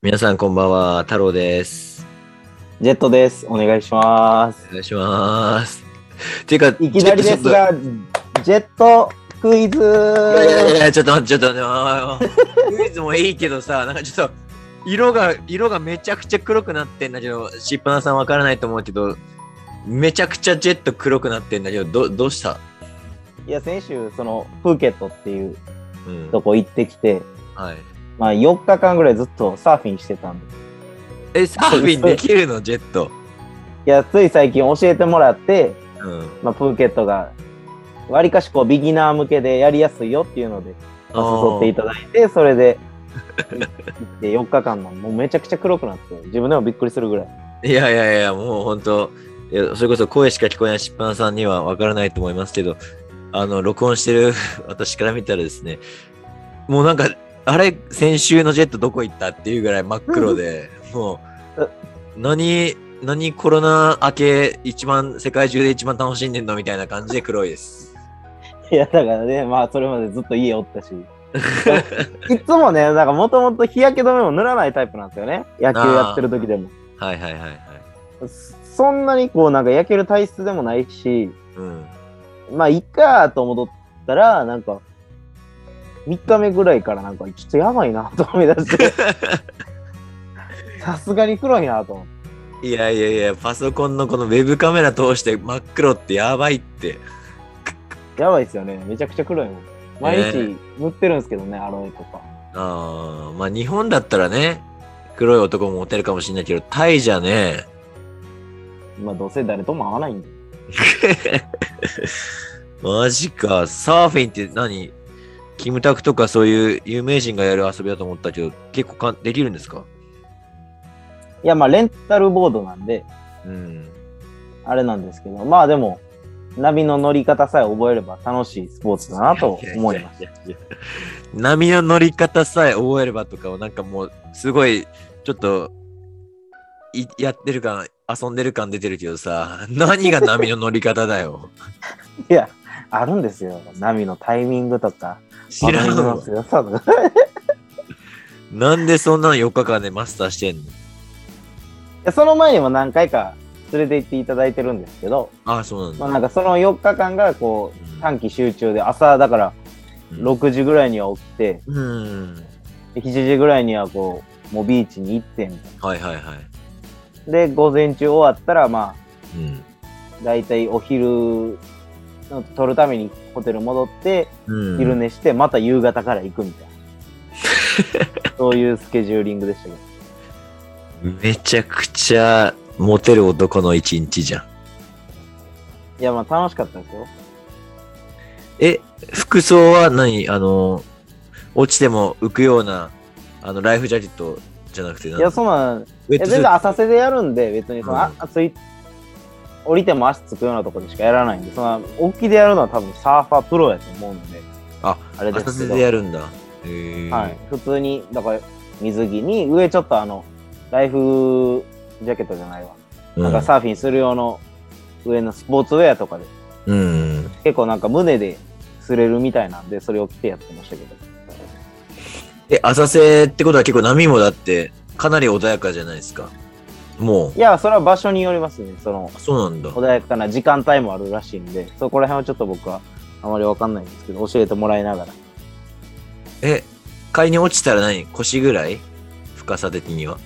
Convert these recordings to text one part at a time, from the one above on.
皆さんこんばんは、太郎です。ジェットです。お願いします。お願いします。ていうか、いきなりですが、ジェットクイズ。いやいやちょっと待って、ちょっと待って、クイズもいいけどさ、なんかちょっと、色が、色がめちゃくちゃ黒くなってんだけど、しっぱなさんわからないと思うけど、めちゃくちゃジェット黒くなってんだけど、どどうした？いや、先週、その、プーケットっていううん。とこ行ってきて、はい。まあ、4日間ぐらいずっとサーフィンしてたんで。え、サーフィンできるの、ジェット？いや、つい最近教えてもらって、うん。まあ、プーケットが、わりかしこう、ビギナー向けでやりやすいよっていうので、まあ誘っていただいて、それで、行って4日間の、もうめちゃくちゃ黒くなって、自分でもびっくりするぐらい。いやいやいや、もう本当いやそれこそ声しか聞こえないしっぱなさんにはわからないと思いますけど、あの、録音してる 私から見たらですね、もうなんか、あれ、先週のジェットどこ行ったっていうぐらい真っ黒で、もう、何、何コロナ明け一番、世界中で一番楽しんでんのみたいな感じで黒いです。いや、だからね、まあ、それまでずっと家おったし。いつもね、なんかもともと日焼け止めも塗らないタイプなんですよね。野球やってる時でも。はいはいはいはい。そんなにこう、なんか焼ける体質でもないし、うん。まあ、いっかと思ったら、なんか、3日目ぐらいからなんか、ちょっとやばいなと思い出して、さすがに黒いなと思って。いやいやいや、パソコンのこのウェブカメラ通して真っ黒ってやばいって。やばいですよね。めちゃくちゃ黒いもん。毎ね日塗ってるんですけどね、アロエとか。ああ、まあ日本だったらね、黒い男もモテるかもしれないけど、タイじゃね、まあ、どうせ誰とも会わないんで。マジか、サーフィンって何？キムタクとかそういう有名人がやる遊びだと思ったけど、結構かんできるんですか？いや、まあ、レンタルボードなんで、うん。あれなんですけど、まあでも、波の乗り方さえ覚えれば楽しいスポーツだなと思います。す。波の乗り方さえ覚えればとかをなんかもう、すごい、ちょっと、いやってる感、遊んでる感出てるけどさ、何が波の乗り方だよ。いや、あるんですよ。波のタイミングとか、知らんの。なんでそんなの4日間でマスターしてんの？いやその前にも何回か連れて行っていただいてるんですけど、ああ、そうなんだ。まあなんかその4日間がこう短期集中で朝だからうん6時ぐらいには起きて、うん。で7時ぐらいにはこう、もうビーチに行ってみたいはいはいはい。な。で、午前中終わったらまあ、うん。だいたいお昼の取るためにホテル戻って、うん、昼寝して、また夕方から行くみたいな。そういうスケジューリングでしたけど。めちゃくちゃモテる男の一日じゃん。いや、まあ楽しかったですよ。え、服装は何？あの、落ちても浮くような、あの、ライフジャケットじゃなくて、いや、そんな全然浅瀬でやるんで、別にその、うんあ熱い、降りても足つくようなところでしかやらないんで、その、沖でやるのは多分サーファープロやと思うんで、あ、あれですけど、でやるんだ。はい。普通に、だから、水着に、上ちょっとあの、ライフジャケットじゃないわ。うん、なんかサーフィンする用の上のスポーツウェアとかで、うん。結構なんか胸で擦れるみたいなんで、それを着てやってましたけど。え、浅瀬ってことは結構波もだって、かなり穏やかじゃないですか。もいや、それは場所によりますね。その、う、そうなんだ。穏やかな時間帯もあるらしいんで、そこら辺はちょっと僕はあまりわかんないんですけど、教えてもらいながら。え、仮に落ちたら何？腰ぐらい？深さ的には。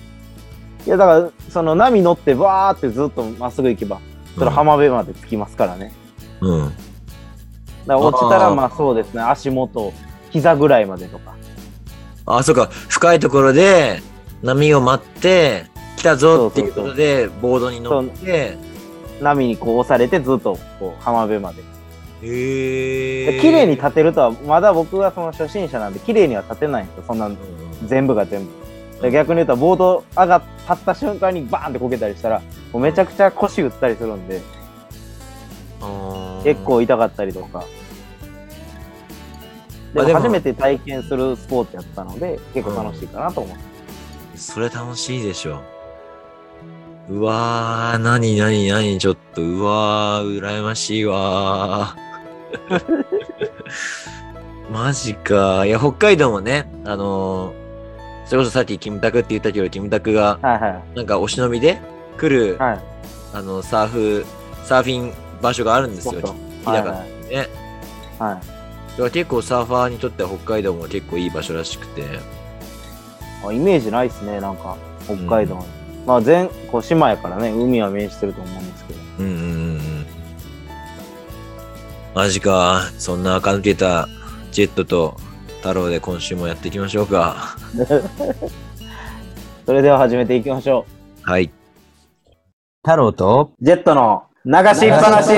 いや、だから、その波乗ってバーってずっとまっすぐ行けば、それ浜辺まで着きますからね。うん。だから落ちたら、まあそうですね、足元、膝ぐらいまでとか。あ、そうか。深いところで波を待って、来たぞっていう。ことで、ボードに乗って、波にこう押されてずっとこう浜辺まで。へえ。で綺麗に立てるとは、まだ僕はその初心者なんで、綺麗には立てないんですよ、そんなうん全部が全部。で逆に言うと、ボード上がっ立った瞬間にバーンってこけたりしたら、もうめちゃくちゃ腰打ったりするんで、結構痛かったりとか。でも初めて体験するスポーツやったので、結構楽しいかなと思って。それ楽しいでしょ。うわー、なになになに、ちょっと、うわー、羨ましいわー。マジか。いや、北海道もね、あのーそそれこそさっきキムタクって言ったけど、キムタクがはいはなんかお忍びで来る、い。はい。あのサーフ、サーフィン場所があるんですよ。日高はいってね。はい。だから結構サーファーにとっては北海道も結構いい場所らしくて。あイメージないっすね、なんか、北海道に。まあ、全、こう、島やからね、海は面してると思うんですけど。うんうんうんうん。マジか。そんな垢抜けたジェットと太郎で今週もやっていきましょうか。それでは始めていきましょはい。太郎と？う。ジェットの流しっぱなし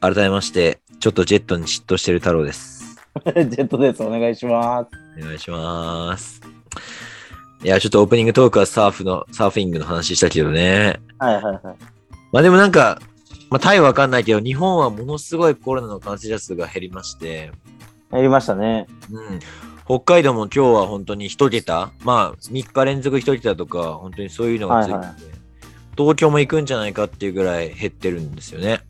改めまして、ちょっとジェットに嫉妬してる太郎です。ジェットです。お願いします。お願いします。いや、ちょっとオープニングトークはサーフの、サーフィングの話したけどね。はいはいはい。まあでもなんか、まあタイはわかんないけど、日本はものすごいコロナの感染者数が減りまして、やりましたね。うん。北海道も今日は本当に一桁、まあ3日連続一桁とか、本当にそういうのがついてて、はいはい東京も行くんじゃないかっていうぐらい減ってるんですよね。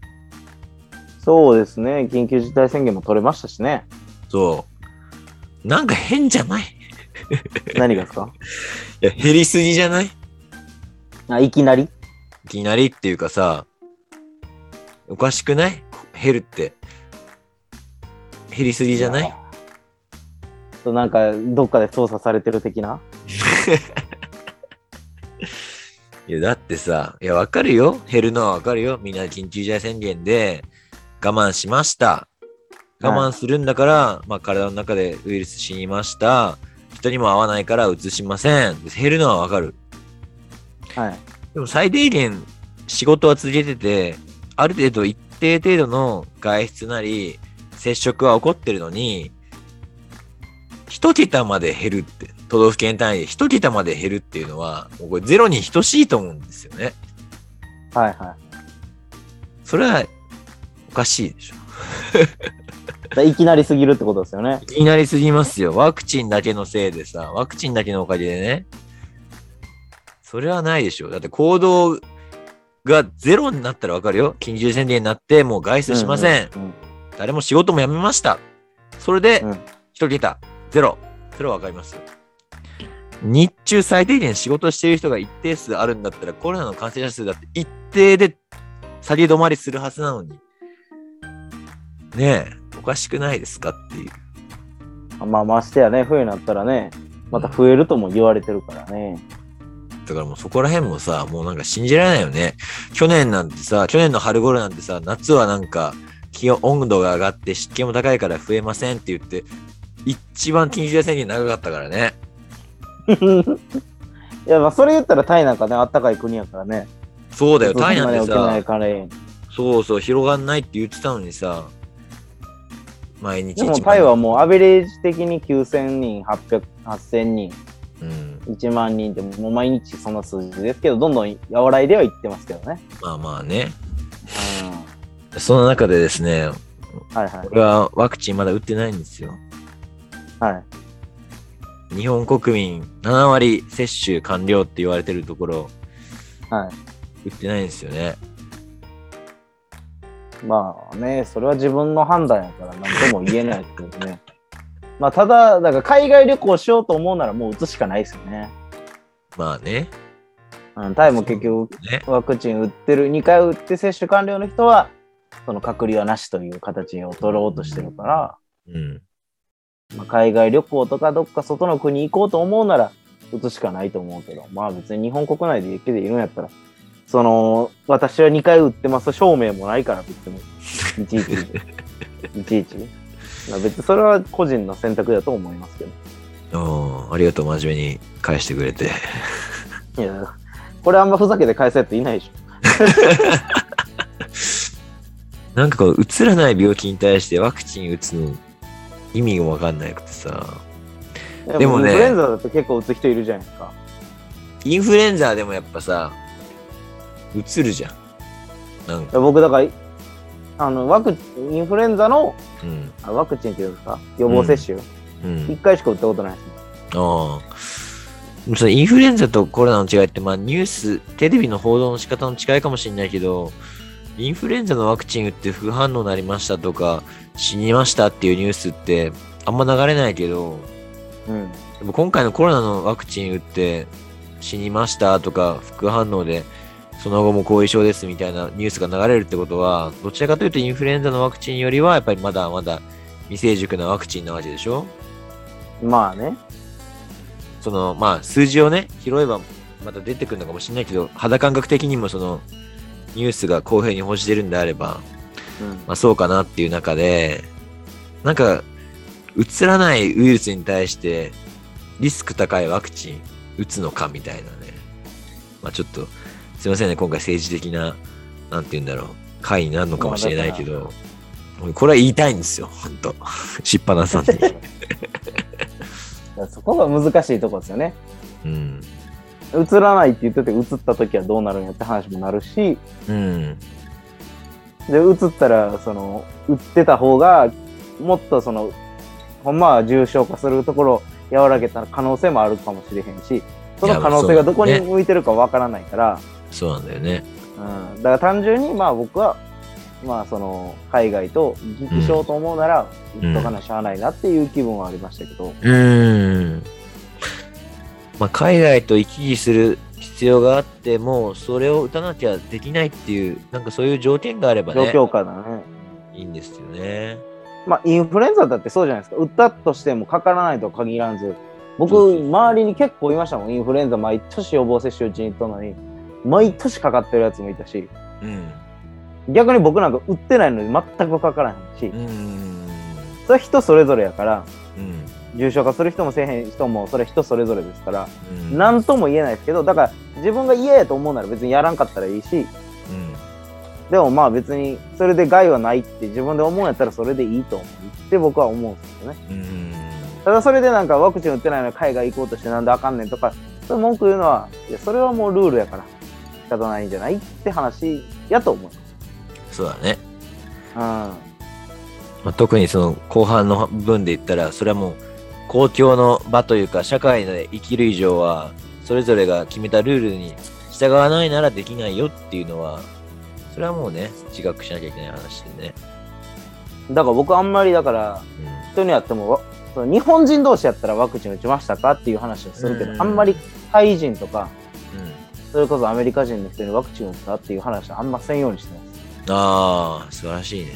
そうですね。緊急事態宣言も取れましたしね。そう。なんか変じゃない？い 何がですか？や、減りすぎじゃない？あ、いきなり？いきなりっていうかさ、おかしくない？減るって。減りすぎじゃない？となんか、どっかで操作されてる的な？いや、だってさ、いや、わかるよ。減るのはわかるよ。みんな緊急事態宣言で我慢しました。我慢するんだから、まあ体の中でウイルス死にました。人にも会わないから移しません。減るのはわかる。はい。でも最低限仕事は続けてて、ある程度一定程度の外出なり接触は起こってるのに、一桁まで減るって、都道府県単位で一桁まで減るっていうのは、もうこれゼロに等しいと思うんですよね。はいはそれはおかしいでしょ。い。きなりすぎるってことですよね。いきなりすぎますよ。ワクチンだけのせいでさ、ワクチンだけのおかげでね。それはないでしょ。だって行動がゼロになったらわかるよ。緊急宣言になってもう外出しません。うん誰も仕事も辞めました。それでうんうん一桁、ゼロ。それはわかりますよ。日中最低限仕事している人が一定数あるんだったらコロナの感染者数だって一定で下げ止まりするはずなのに。ねえ、おかしくないですかっていう。まあましてやね、冬になったらね、また増えるとも言われてるからね。だからもうそこら辺もさ、もうなんか信じられないよね。去年なんてさ、去年の春頃なんてさ、夏はなんか気温、温度が上がって湿気も高いから増えませんって言って、一番緊急事態宣言長かったからね。いや、まあそれ言ったらタイなんかね、あったかい国やからね。そうだよ、タイなんてさ、そうそう、広がんないって言ってたのにさ、毎日でも一タイはもうアベレージ的に9000人、800、8000人、うん、1万人ってもう毎日その数字ですけど、どんどん和らいではいってますけどね。まあまあね。うその中でですね、ん。はいはい。俺はワクチンまだ打ってないんですよ。はい。日本国民7割接種完了って言われてるところ、はい。打ってないんですよね。まあね、それは自分の判断やから何とも言えないですけどね。まあただ、だから海外旅行しようと思うならもう打つしかないですよね。まあね。うん、タイも結局ね。ワクチン打ってる、2回打って接種完了の人は、その隔離はなしという形を取ろうとしてるから、うん。まあ、海外旅行とかどっか外の国行こうと思うなら打つしかないと思うけど、まあ別に日本国内で家でいるんやったら、その、私は2回打ってます証明もないから別に、いちいち、いちいち。まあ別にそれは個人の選択だと思いますけど。おーありがとう、真面目に返してくれて。いや、これあんまふざけて返すやついないでし なんかこう、うつらない病気に対してワクチン打つの意味がわかんなくてさ。ょ。でもねインフルエンザだと結構打つ人いるじゃないですか。インフルエンザでもやっぱさ、うつるじゃん。なんか、僕だから、あの、ワクインフルエンザのうん。あワクチンっていうんですか予防接種、うん一。回しか打ったことないですね。ああ。そのインフルエンザとコロナの違いって、まあニュース、テレビの報道の仕方の違いかもしれないけど、インフルエンザのワクチン打って副反応になりましたとか、死にましたっていうニュースってあんま流れないけど、うん。でも今回のコロナのワクチン打って死にましたとか副反応でその後も後遺症ですみたいなニュースが流れるってことはどちらかというとインフルエンザのワクチンよりはやっぱりまだまだ未成熟なワクチンなわけでしょ？まあね。そのまあ数字をね拾えばまた出てくるのかもしれないけど肌感覚的にもそのニュースが公平に報じてるんであればうん。まあそうかなっていう中で、なんか、うつらないウイルスに対して、リスク高いワクチン打つのかみたいなね。まあちょっと、すいませんね、今回政治的な、なんて言うんだろう、会になるのかもしれないけど、これは言いたいんですよ、ほんと。しっぱなさんに。そこが難しいとこですよね。うん。映らないって言ってて、映った時はどうなるんやって話もなるし、うん。で、映ったら、その、売ってた方が、もっとその、ほんまは重症化するところを和らげた可能性もあるかもしれへんし、その可能性がどこに向いてるかわからないから、そうなんだよね。うん、だから単純に、まあ僕は、まあその、海外と行きしようと思うなら、うん売っとかなしゃあないなっていう気分はありましたけど、うーん。まあ、海外と行き来する必要があっても、それを打たなきゃできないっていう、なんかそういう条件があれば状ね、況下だね。いいんですよね。まあインフルエンザだってそうじゃないですか。売ったとしてもかからないとは限らず、僕、周りに結構いましたもん。インフルエンザ毎年予防接種打ちに行ったのに、毎年かかってるやつもいたし、うん。逆に僕なんか売ってないのに全くかからへんしう、ん。それは人それぞれやから、うん。重症化する人もせえへん人もそれ人それぞれですから、うん。なんとも言えないですけど、だから自分が嫌やと思うなら別にやらんかったらいいし、うん。でもまあ別にそれで害はないって自分で思うんやったらそれでいいと思うって僕は思うんですよね。うん。ただそれでなんかワクチン打ってないのに海外行こうとしてなんであかんねんとか、そういう文句言うのは、いやそれはもうルールやから仕方ないんじゃないって話やと思う。そうだね。うん。まあ、特にその後半の部分で言ったら、それはもう公共の場というか、社会で生きる以上は、それぞれが決めたルールに従わないならできないよっていうのは、それはもうね、自覚しなきゃいけない話でね。だから僕あんまりだからう人にやってもわその日本人同士やったらワクチン打ちましたかっていう話をするけど、うんあんまりタイ人とか、ん。うん。それこそアメリカ人の人にワクチン打ったっていう話はあんませんようにしてます。ああ、素晴らしいね。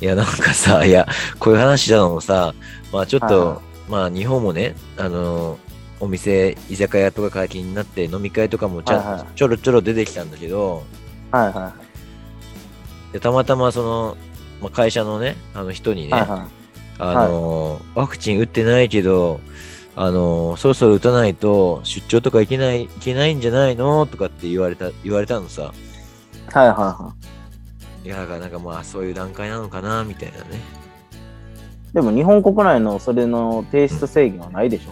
いや、なんかさ、いや、こういう話したのもさ、まあちょっと、はいはまあ日本もね、あのお店、居酒屋とか解禁になって飲み会とかもちゃ、はいはいちょろちょろ出てきたんだけど、はいはでたまたまその、まあ、会社のね、あの人にい。ね、はいはあのワクチン打ってないけど、あのそろそろ打たないと出張とか行けない、行けないんじゃないのとかって言われた、言われたのさ。い。はいはいはいや、だからなんかまあそういう段階なのかな、みたいなね。い。でも日本国内のそれの提出制限はないでしょ。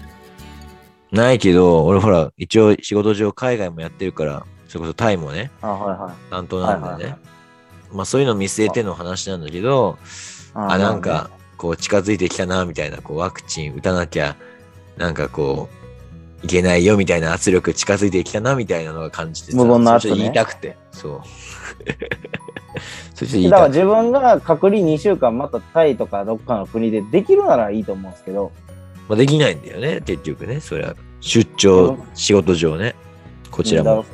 ないけど、俺ほら、一応仕事上海外もやってるから、それこそタイもね、あはいはい。担当なんでね。はいはいはいまあそういうの見据えての話なんだけど、あ、なんか、こう近づいてきたな、みたいな、こうワクチン打たなきゃ、なんかこう、いけないよみたいな圧力近づいてきたなみたいなのが感じてさ無言の圧ね言いたくて。そう。それちょっと言いだから。自分が隔離2週間またタイとかどっかの国でできるならいいと思うんですけど、まあ、できないんだよね、結局ね。それは出張、仕事上ね。こちらも。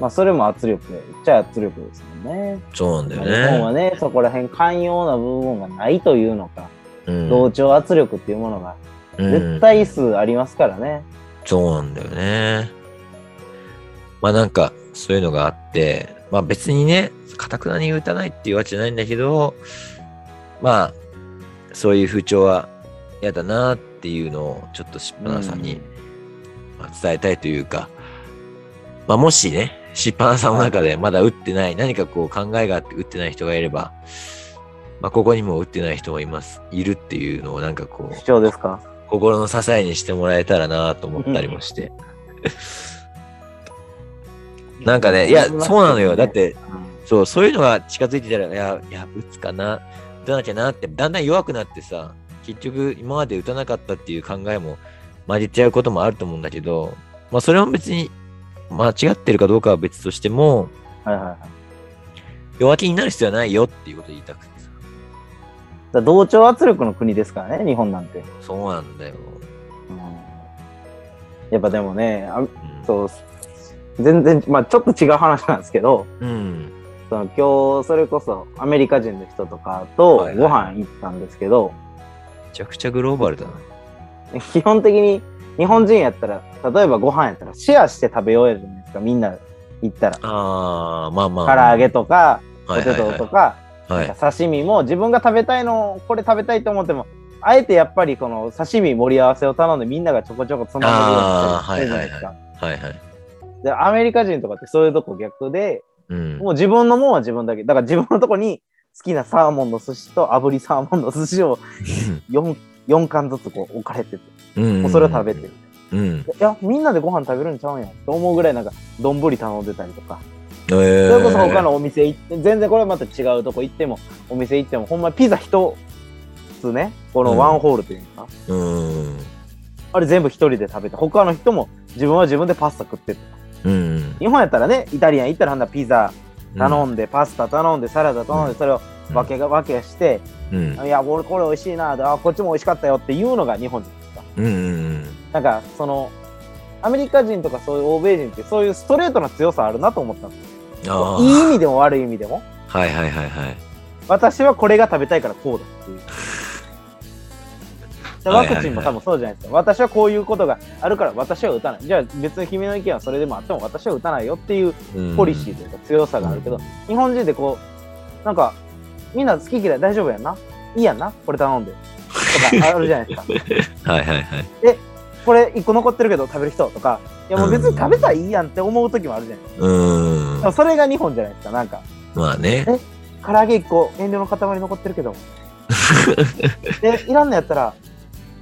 まあそれも圧力っちゃ圧力ですもんね。そうなんだよまあ日本はね。ね、そこら辺寛容な部分がないというのか、うん同調圧力っていうものがうん絶対数ありますからね。そうなんだよね。まあなんか、そういうのがあって、まあ別にね、かたくなに打たないっていうわけじゃないんだけど、まあ、そういう風潮は嫌だなっていうのを、ちょっとしっぱなさんに、まあ伝えたいというか、まあもしね、しっぱなさんの中でまだ打ってない、何かこう考えがあって打ってない人がいれば、まあここにも打ってない人もいます、いるっていうのをなんかこう主、張ですか？心の支えにしてもらえたらなと思ったりもして。なんかね、いや、そうなのよ。だっ、て、そう、そういうのが近づいてたら、いや、いや、打つかな、打たなきゃなって、だんだん弱くなってさ、結局、今まで打たなかったっていう考えも混じっちゃうこともあると思うんだけど、まあそれは別に間違ってるかどうかは別としても、はいはいはい。弱気になる必要はないよっていうことを言いたくてさ。だ同調圧力の国ですからね、日本なんて。そうなんだよ。うんやっぱでもね、あうん。そう、全然、まあちょっと違う話なんですけど、うん。その今日それこそアメリカ人の人とかとはいはいご飯行ったんですけど、めちゃくちゃグローバルだな。基本的に日本人やったら、例えばご飯やったらシェアして食べようやじゃないですか、みんな行ったら。ああ、まあまあ。唐揚げとか、ポテはいはいはいトとか、刺身も自分が食べたいのこれ食べたいと思ってもあえてやっぱりこの刺身盛り合わせを頼んでみんながちょこちょこつまめるようにるじゃないですか。でアメリカ人とかってそういうとこ逆でうん。もう自分のもんは自分だけだから自分のとこに好きなサーモンの寿司と炙りサーモンの寿司を 4, 4貫ずつこう置かれててうん。もうそれを食べてる。うん。いやみんなでご飯食べるんちゃうんやと思うぐらいなんか丼頼んでたりとかえーそれこそ他のお店行って、全然これまた違うとこ行っても、お店行っても、ほんまピザ一つね、このワンホールというか、うん。あれ全部一人で食べて、他の人も自分は自分でパスタ食ってる。うん。日本やったらね、イタリアン行ったらほんならピザ頼んで、パスタ頼んで、サラダ頼んで、それを分けが分けして、うん。いや、俺これ美味しいな、あ、こっちも美味しかったよっていうのが日本人ですか。うん。うん。なんか、その、アメリカ人とかそういう欧米人ってそういうストレートな強さあるなと思ったんですよ。いい意味でも悪い意味でも。はいはいはいはい。私はこれが食べたいからこうだっていう。ワクチンも多分そうじゃないですか。私はこういうことがあるから私は打たない。じゃあ別に君の意見はそれでもあっても私は打たないよっていううんポリシーというか強さがあるけど、日本人でこう、なんかみんな好き嫌い大丈夫やんな？いいやんな？これ頼んで。とかあるじゃないですか。はいはいはい。これ一個残ってるけど食べる人？とか、いやもう別に食べたらいいやんって思う時もあるじゃないですか。うんで。もそれが日本じゃないですか。なんか、まあね。唐揚げ一個遠慮の塊残ってるけど。で、いらんのやったら、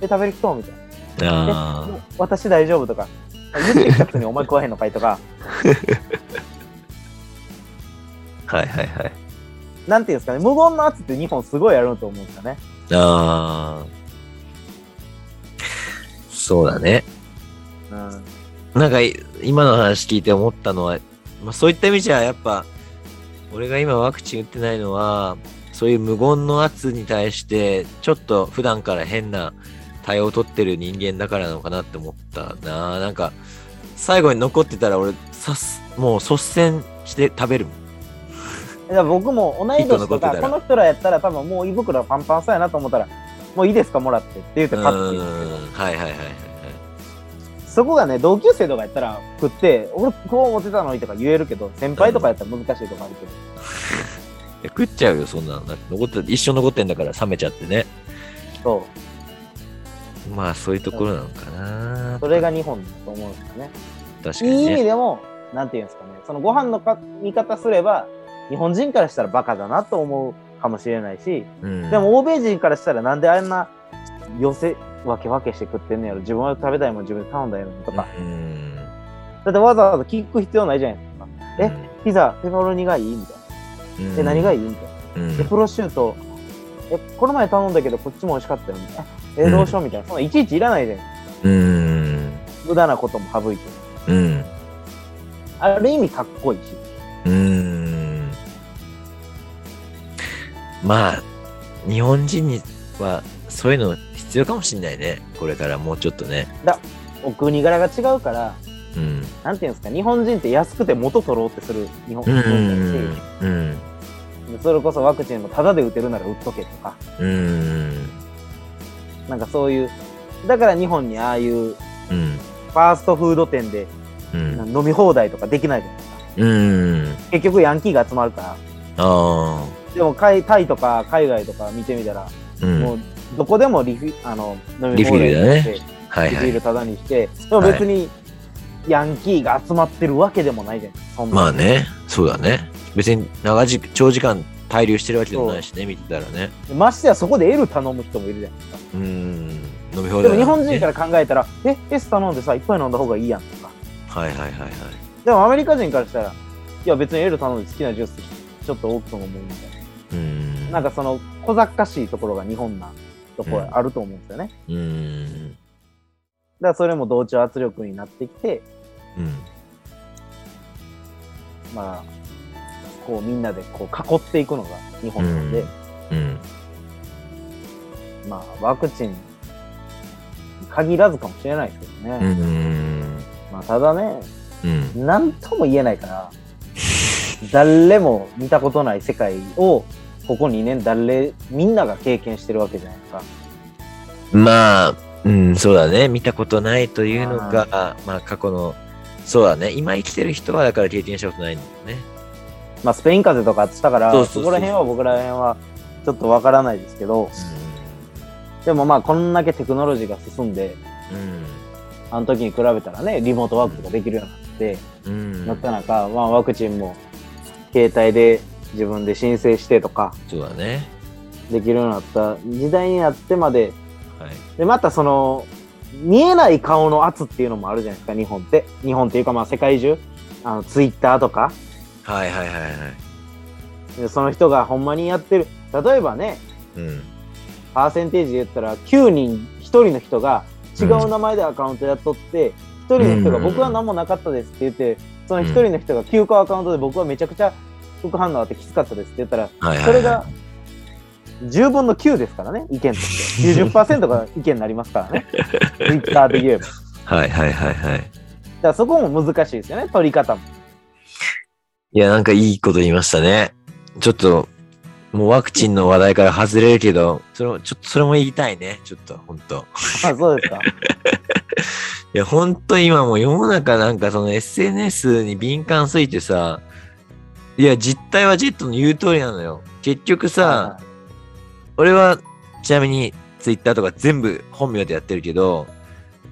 え、食べる人みたいな。あ私大丈夫とか、言ってきたくせにお前食わへんのかいとか、あ。はいはいはい。なんていうんですかね、無言の圧って日本すごいやると思うんですよね。ああ。そうだね。うん。なんかい今の話聞いて思ったのは、まあ、そういった意味じゃやっぱ俺が今ワクチン打ってないのはそういう無言の圧に対してちょっと普段から変な対応を取ってる人間だからなのかなって思ったな。なんか最後に残ってたら俺さすもう率先して食べるもん。だから僕も同い年とか、この人らやったら多分もう胃袋パンパンそうやなと思ったら、もういいですかもらって。って言ってうパッて。言うーんはいはいはいそこがね、同級生とかやったら食って、俺こう思ってたのにとか言えるけど、先輩とかやったら難しいとかあるけど。いや食っちゃうよそんなの。残って一生残ってんだから冷めちゃってね。そう。まあそういうところなのかな。それが日本だと思うんですよね。確かにいい意味ねでも、なんていうんですかね、そのご飯のか見方すれば、日本人からしたらバカだなと思うかもしれないし、うん。でも欧米人からしたらなんであんな寄せ分け分けして食ってんのやろ自分は食べたいもん自分で頼んだやろとか、うんだってわざわざ聞く必要ないじゃないですか。えうんピザ、ペパロニがいいみたいな。え、何がいいみたいな。うんで、プロシュート、え、この前頼んだけどこっちも美味しかったよみたいな。え、どうしようみたいな。そんないちいちいらないじゃないうん。無駄なことも省いて。うん。ある意味かっこいいし。うん。まあ、日本人にはそういうの必要かもしれないね。これからもうちょっとね。お国柄が違うから、うん。なんていうんですか、日本人って安くて元取ろうってする日本人だん。うん。し、それこそワクチンもタダで打てるなら打っとけとか、うん。なんかそういう、だから日本にああいううん。ファーストフード店でうん。飲み放題とかできないじゃないですか。うん。結局ヤンキーが集まるから。ああ。でも海タイとか海外とか見てみたら、うん。もうどこでもリフィあの飲み放リフィルだね。リフィルタダにして、でも別にヤンキーが集まってるわけでもないじゃないですか。まあね。そうだね。別に長時長時間滞留してるわけでもないしね、見てたらね。ましてやそこで L 頼む人もいるじゃないですか。うん。飲み放題、でも日本人から考えたら、え、S 頼んでさ、いっぱい飲んだ方がいいやんとか。はいはいはいはい。でもアメリカ人からしたら、いや別に L 頼んで好きなジュースちょっと多く飲むみたいうん。な。なんかその小賢しいところが日本なところあると思うんですよね。うん。らそれも同調圧力になってきて、うん。まあ、こうみんなでこう囲っていくのが日本なんで、うん。まあワクチンに限らずかもしれないですけどうね。ん。まあただね、うん。なんとも言えないから、誰も見たことない世界を、ここ2年誰、みんなが経験してるわけじゃないですか。まあ、うん、そうだね。見たことないというのが、まあ過去の、そうだね。今生きてる人はだから経験したことないんだよね。まあスペイン風邪とかしたから、そこら辺は僕ら辺はちょっとわからないですけど、でもまあこんだけテクノロジーが進んで、うん。あの時に比べたらね、リモートワークとかできるようになって、うん。なかなか、まあ、ワクチンも携帯で自分で申請してとかそうだね。できるようになった時代になってまで、はい。で、またその、見えない顔の圧っていうのもあるじゃないですか、日本って。日本っていうかまあ世界中、あの、ツイッターとか、はいはいはいはい。でその人がほんまにやってる。例えばね、うん。パーセンテージで言ったら9人1人の人が違う名前でアカウントやっとって、1人の人がうん僕は何もなかったですって言って、その1人の人が休暇アカウントで僕はめちゃくちゃ副反応あってきつかったですって言ったら、はいはいはい。それが10分の9ですからね、意見として。90%が意見になりますからね。ツイッターで言えば。はいはいはいはい。らそこも難しいですよね、取り方も。いや、なんかいいこと言いましたね。ちょっと、もうワクチンの話題から外れるけど、それも、ちょっとそれも言いたいね。ちょっと、ほんと。あ、そうですか。いや、ほんと今もう世の中なんかその SNS に敏感すぎてさ、いや、実態はジェットの言う通りなのよ。結局さ、俺はちなみに Twitter とか全部本名でやってるけど、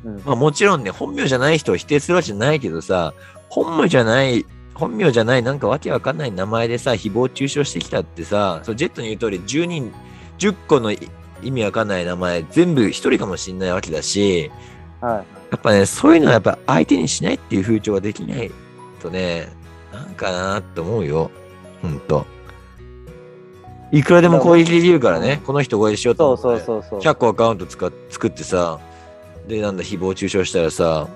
うんまあもちろんね、本名じゃない人を否定するわけじゃないけどさ、本名じゃない、本名じゃない、なんかわけわかんない名前でさ、誹謗中傷してきたってさ、そうジェットに言う通り、10人、10個のい意味わかんない名前、全部一人かもしんないわけだし、はい。やっぱね、そういうのはやっぱ相手にしないっていう風潮ができないとね、かなって思うよ。ほんと。いくらでも攻撃できるからね、この人攻撃しようとそう思ってそうそうそう。100個アカウント使っ作ってさ、で、なんだ、誹謗中傷したらさ、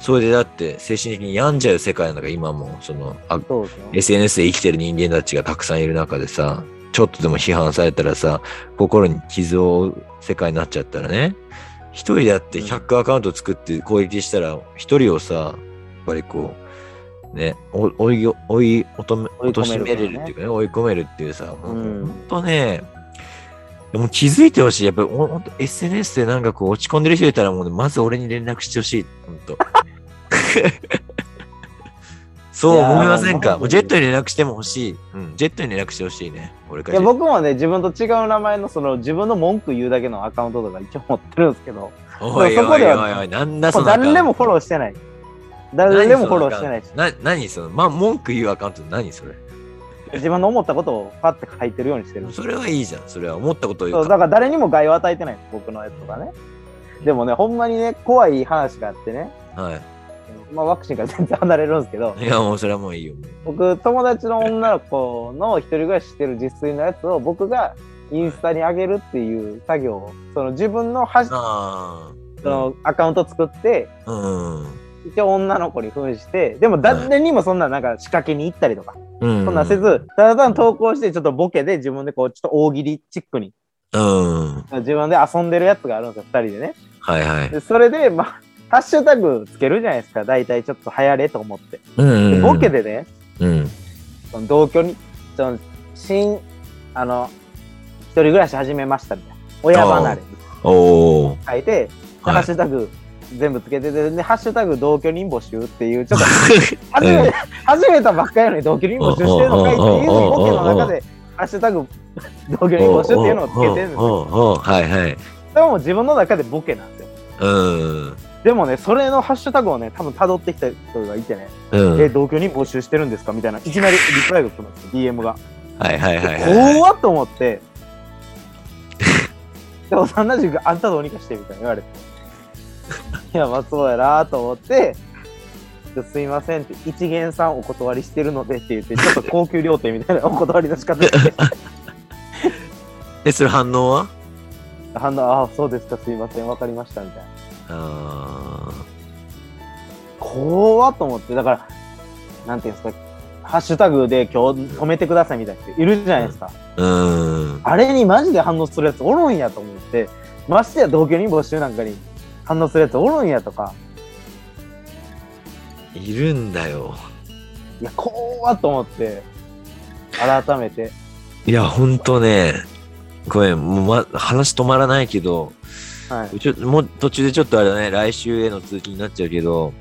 それでだって精神的に病んじゃう世界なんだから、今も、その、あそ SNS で生きてる人間たちがたくさんいる中でさ、ちょっとでも批判されたらさ、心に傷を負う世界になっちゃったらね、一人だって100アカウント作って攻撃したら、一人をさ、やっぱりこう、ね、お追い、追い、おとめ、追い込める貶としめれるっていうかね、追い込めるっていうさ、ほうんんとね、でも気づいてほしい。やっぱりほんと SNS でなんかこう落ち込んでる人いたらもうね、まず俺に連絡してほしい。ほんと。そう思いませんか？もうジェットに連絡しても欲しい。うん、ジェットに連絡してほしいね。俺かいやら。僕もね、自分と違う名前のその自分の文句言うだけのアカウントとか一応持ってるんですけど、おいおいおいおい、なんだもそうの。誰でもフォローしてない。誰でもフォローしてないし、な、何その、まあ、文句言うアカウント何それ？自分の思ったことをパッて書いてるようにしてるそれはいいじゃん。それは思ったことを言そううかだから誰にも害を与えてない僕のやつとかね。でもね、ほんまにね、怖い話があってね、はまあワクチンから全然離れるんですけどい。、いや、もうそれはもういいよ。僕、友達の女の子の一人暮らししてる自炊のやつを僕がインスタに上げるっていう作業を、その自分のハッシュあそのアカウント作って、あ。うん。一応女の子に扮して、でも誰にもそんななんか仕掛けに行ったりとか、うん。そんなんせず、ただ単に投稿してちょっとボケで自分でこうちょっと大喜利チックに、うん。自分で遊んでるやつがあるんですよ、二人でね。はいはい。でそれで、まあ、ハッシュタグつけるじゃないですか、大体ちょっと流行れと思って。うんうん。でボケでね、うん。その同居に、その新、あの、一人暮らし始めましたみたいな。親離れにおお。書いて、ハッシュタグ全部つけてて、で、ハッシュタグ同居人募集っていう、ちょっと始め、うん始めたばっかりなのに同居人募集してるのかいっていうボケの中で、ハッシュタグ同居人募集っていうのをつけてるんですよ。はいはい。でも自分の中でボケなんですよ。うん。でもね、それのハッシュタグをね、多分辿ってきた人がいてね、うん。え、同居人募集してるんですかみたいな、いきなりリプライが来るんですよ、DM が。はいはいはいはい。怖っと思って、でも幼馴染があんたどうにかしてみたいに言われて。いや、まあそうやなと思って、ですいませんって、一元さんお断りしてるのでって言って、ちょっと高級料亭みたいなお断りの仕方して、え、それ反応は？反応、ああ、そうですか、すいません、わかりました、みたいな。あ怖っと思って、だから、なんていうんですか、ハッシュタグで今日止めてくださいみたいな人いるじゃないですか。ーうん。あれにマジで反応するやつおるんやと思って、ましてや同居人募集なんかに反応するやつおるんやとか、いるんだよ。いや、怖っと思って、改めて。いや、ほんとね、ごめん、もう、ま、話止まらないけど、はい。ちょもう途中でちょっとあれだね、来週への通勤になっちゃうけど、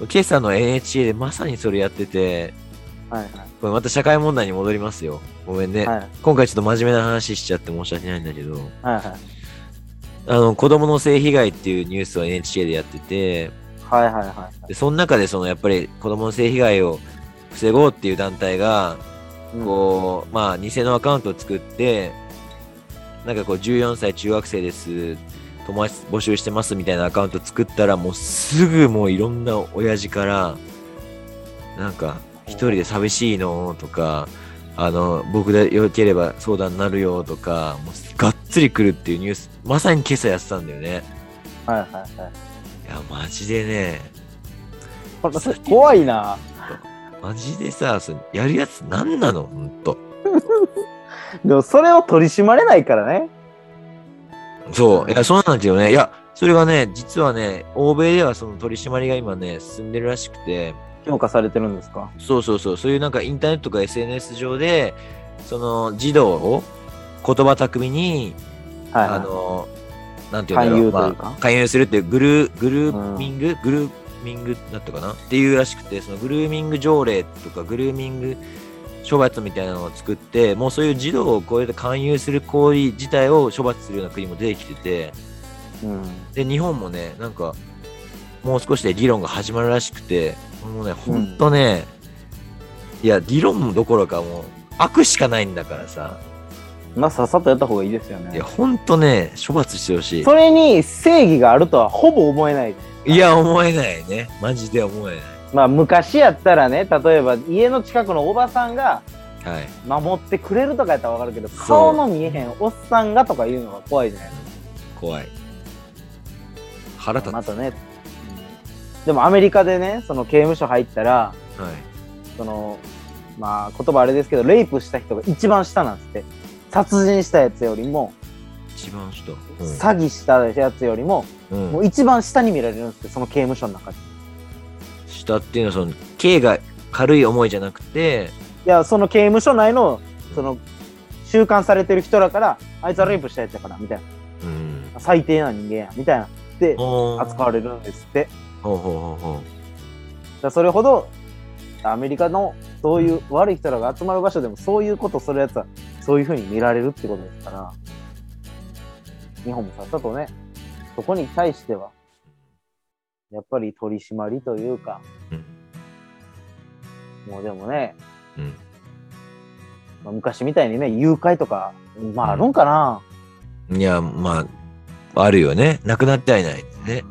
今朝の NHK でまさにそれやってて、はいこれまた社会問題に戻りますよ。ごめんね。はい。はい。今回ちょっと真面目な話しちゃって申し訳ないんだけど、はいはい。あの、子供の性被害っていうニュースを NHK でやってて、はいはいはい。でその中でそのやっぱり子供の性被害を防ごうっていう団体が、うんこう、まあ、偽のアカウントを作って、なんかこう、14歳中学生です、友達募集してますみたいなアカウント作ったら、もうすぐもういろんな親父から、なんか、一人で寂しいのとか、あの、僕でよければ相談になるよとか、もうがっつり来るっていうニュース、まさに今朝やってたんだよね。はいはいはい。いや、マジでね、怖いな。マジでさ、それやるやつ何なの？ほんと。でもそれを取り締まれないからね。そう、いや、そうなんだけどね。いや、それがね、実はね、欧米ではその取り締まりが今ね、進んでるらしくて、評価されてるんですか？そうそうそう、そういうなんかインターネットとか SNS 上で、その児童を言葉巧みに、はい、はい。あの、なんていうんだろう、まあ、勧誘するっていうグルグルーミング、グルーミングだったかな？っていうらしくて、そのグルーミング条例とかグルーミング処罰みたいなのを作って、もうそういう児童をこうやって勧誘する行為自体を処罰するような国も出てきてて、うん。で、日本もね、なんか、もう少しで議論が始まるらしくて、もうね、ほんとね、いや、議論どころかもう、悪しかないんだからさ、まあ、さっさとやった方がいいですよねいや、。ほんとね、処罰してほしい。それに正義があるとはほぼ思えない。いや、思えないね。マジで思えない。まあ、昔やったらね、例えば家の近くのおばさんがはい。守ってくれるとかやったらわかるけど、そう顔の見えへんおっさんがとか言うのが怖いじゃないです怖い。腹立か。つ。またね。でもアメリカでね、その刑務所入ったら、はい。その、まあ言葉あれですけど、レイプした人が一番下なんですって。殺人したやつよりも、一番下。詐欺したやつよりも、うん。もう一番下に見られるんですって、その刑務所の中で。下っていうのは、その、刑が軽い思いじゃなくて、いや、その刑務所内の、その、収監されてる人らから、あいつはレイプしたやつやから、みたいうん。な。最低な人間や、みたいな。で、ほう扱われるんですって。だかほうほうほうほらそれほど、アメリカのそういう悪い人らが集まる場所でもそういうことするやつはそういうふうに見られるってことですから日本もさっさとねそこに対してはやっぱり取り締まりというかう。うん。もうでもね、うん。まあ、昔みたいにね誘拐とかまああるんかな、いや、まあ、あるよね。なくなってはいないね。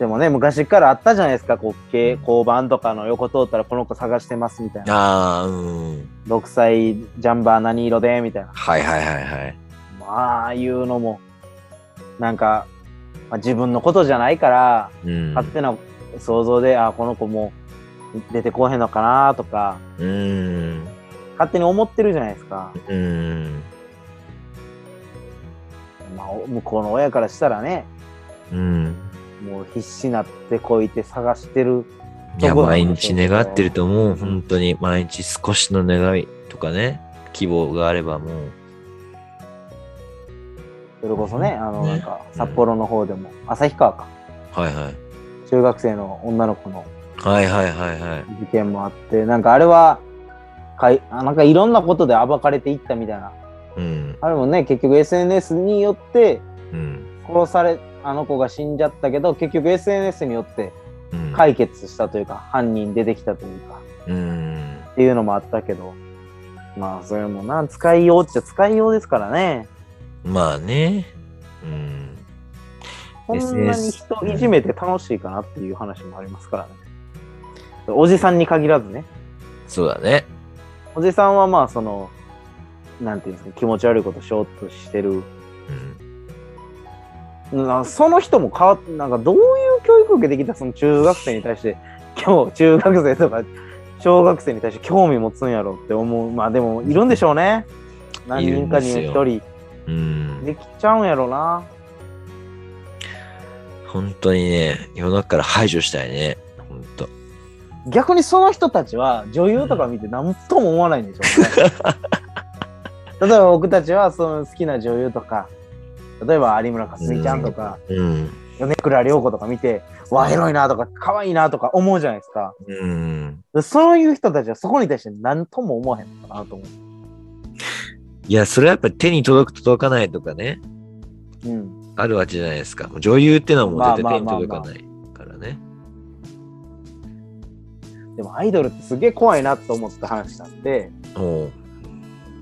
でもね昔からあったじゃないですか国慶交番とかの横通ったらこの子探してますみたいなああ、うん。6歳ジャンバー何色でみたいなはいはいはいはい。まあああいうのもなんか、まあ、自分のことじゃないからうん。勝手な想像で、ああこの子もう出てこうへんのかなとかうん。勝手に思ってるじゃないですか、うん。まあ、お向こうの親からしたらねうん。もう必死になってこいて探してるいや、毎日願ってると思う。本当に。毎日少しの願いとかね、希望があればもう。それこそねあのねなんか札幌の方でも旭川かはいはい。中学生の女の子のはいはいはいはい。事件もあってなんかあれはかいあなんかいろんなことで暴かれていったみたいなうん。あれもね結局 SNS によってうん。殺されあの子が死んじゃったけど結局 SNS によってうん。解決したというか、犯人出てきたというかうん。っていうのもあったけどまあそれもな使いようっちゃ使いようですからねまあね。うん。こんなに人いじめて楽しいかなっていう話もありますからねおじさんに限らずねそうだね。おじさんはまあそのなんていうんですか、気持ち悪いことしようとしてる。うん。なその人も変わっなんかどういう教育受けてきたその中学生に対して、今日中学生とか小学生に対して興味持つんやろって思う。まあでもいるんでしょうね。何人かに一人うん。できちゃうんやろな。本当にね、世の中から排除したいね。本当。逆にその人たちは女優とか見て何とも思わないんでしょうね。例えば僕たちはその好きな女優とか、例えば有村架純ちゃんとか、うん。米倉涼子とか見て、わ、エロいなとか、可愛いなとか思うじゃないですか。うん。でそういう人たちはそこに対して何とも思わへんのかなと思いや、それはやっぱり手に届く届かないとかね、う。うん。あるわけじゃないですか。女優ってのはもう絶対手に届かないからね。でもアイドルってすげえ怖いなと思った話があって、おう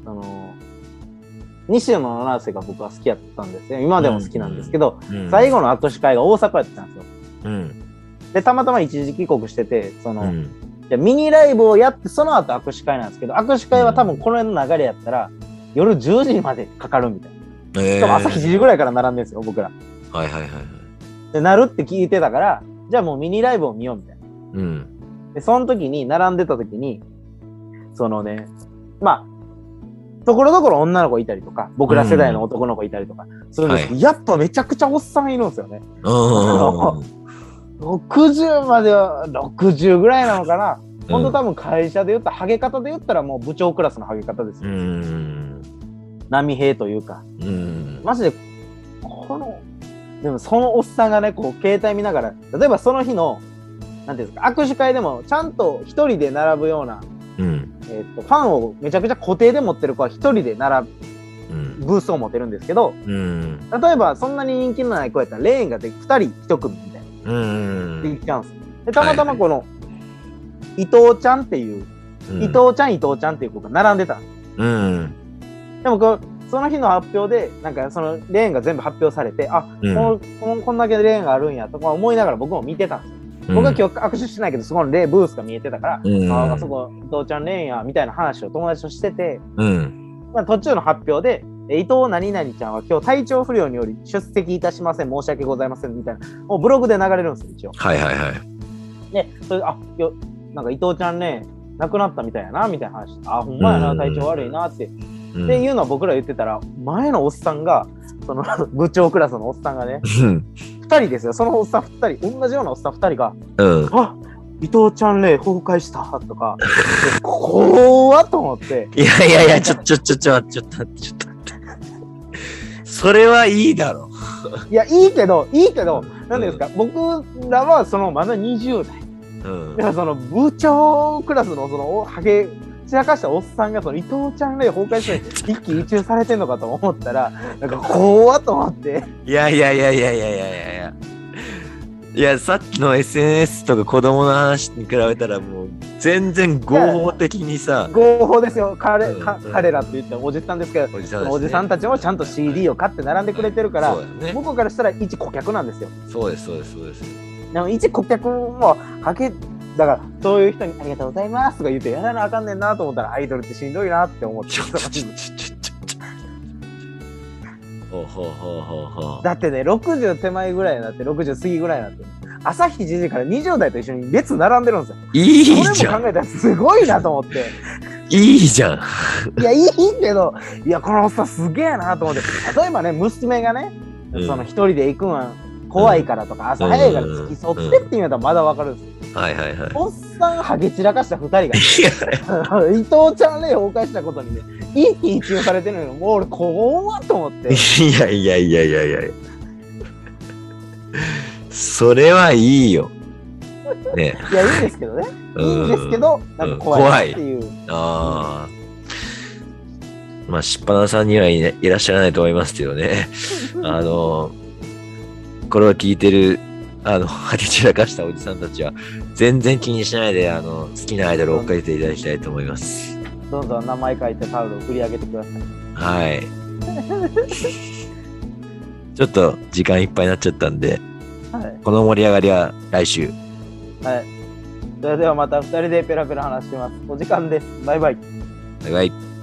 あの、西野七瀬が僕は好きやったんですよ。今でも好きなんですけど、うん最後の握手会が大阪やったんですよ。うん。で、たまたま一時帰国してて、その、うん。じゃあミニライブをやって、その後握手会なんですけど、握手会は多分この流れやったら、夜10時までかかるみたいな。えしかも朝7時ぐらいから並んでるんですよ、僕ら。はいはいはいはい。で、なるって聞いてたから、じゃあもうミニライブを見ようみたいな。うん。で、その時に、並んでた時に、そのね、まあ、ところどころ女の子いたりとか、僕ら世代の男の子いたりとかするんですけど、やっぱめちゃくちゃおっさんいるんですよね。うん。60までは、60ぐらいなのかな。ほんとうん多分会社で言ったら、ハゲ方で言ったらもう部長クラスのハゲ方ですうよ。ん。波平というか。うん。マジで、この、でもそのおっさんがね、こう、携帯見ながら、例えばその日の、なんていうんですか、握手会でも、ちゃんと一人で並ぶような、うん。えっと、ファンをめちゃくちゃ固定で持ってる子は一人で並うん。ぶ、ブースを持てるんですけど、うん。例えばそんなに人気のない子やったら、レーンがで二人一組みたいな。うん。できちゃうんですよ。で、たまたまこの、伊藤ちゃんっていう、うん伊藤ちゃん、伊藤ちゃんっていう子が並んでたんですうん。でもこう、その日の発表で、なんかそのレーンが全部発表されて、あ、うんこのこのこんだけレーンがあるんやとか思いながら僕も見てたんですよ。僕は今日握手してないけど、そこのレーブースが見えてたから、うんああそこ伊藤ちゃんレーンやみたいな話を友達としてて、うん。まあ、途中の発表で、え伊藤何々ちゃんは今日体調不良により出席いたしません、申し訳ございませんみたいな、もうブログで流れるんですよ、一応。はいはいはい。で、それで、あ、よなんか伊藤ちゃんね、亡くなったみたいやな、みたいな話。あ、ほんまやな、うん体調悪いなって。うんっていうのは僕ら言ってたら、前のおっさんが、その 部長クラスのおっさんがね、うん。2人ですよ、そのおっさん2人、同じようなおっさん2人が、うん。あ伊藤ちゃん霊崩壊したとか、で 怖っと思って、いやいやいや、ちょ、ちょ、ちょ、ちょ、ちょっとちょっと。それはいいだろ。いや、いいけど、いいけど、なんですか、僕らはそのまだ20代。うんだ。からその部長クラスのそのおハゲ散らかしたおっさんがその伊藤ちゃん霊崩壊して一喜一憂されてんのかと思ったら、なんか怖っと思って。いやいやいやいやいやいやいやいや。いや、さっきの SNS とか子供の話に比べたらもう全然合法的にさ、合法ですよ、彼,か、うん彼らって言っておじさんですけど、おじさんねおじさんたちもちゃんと CD を買って並んでくれてるからそう、だよね。僕からしたら一顧客なんですよ。そうです、そうです、そうです。でも一顧客もかけ、だからそういう人にありがとうございますとか言ってやらなあかんねんなと思ったらアイドルってしんどいなって思って。だってね、60手前ぐらいになって、60過ぎぐらいになって、朝7時から20代と一緒に列並んでるんですよ。いいじゃん。これも考えたらすごいなと思って。いいじゃん。いや、いいけど、いや、このおっさんすげえなと思って。例えばね、娘がね、うんその一人で行くんは怖いからとか、朝早いから付き添ってって言うんだったらまだわかるんですよ。はいはいはい。おっさんハゲ散らかした二人が、いや伊藤ちゃんね、崩壊したことにね、一喜一憂されてるのに、もう俺、怖っと思って。いやいやいやいやいやそれはいいよ。ね。いや、いいんですけどね。いいんですけど、なんか怖いなっていう。ああ。まあ、しっぱなさんにはい,、ね、いらっしゃらないと思いますけどね。あの、これを聞いてる、あの、はげ散らかしたおじさんたちは、全然気にしないで、あの、好きなアイドルを追っかけていただきたいと思います。どんどん名前書いてタオルを振り上げてください。はい。ちょっと時間いっぱいになっちゃったんで、はい。この盛り上がりは来週。はい。それではまた二人でペラペラ話してます。お時間です。バイバイ。バイバイ。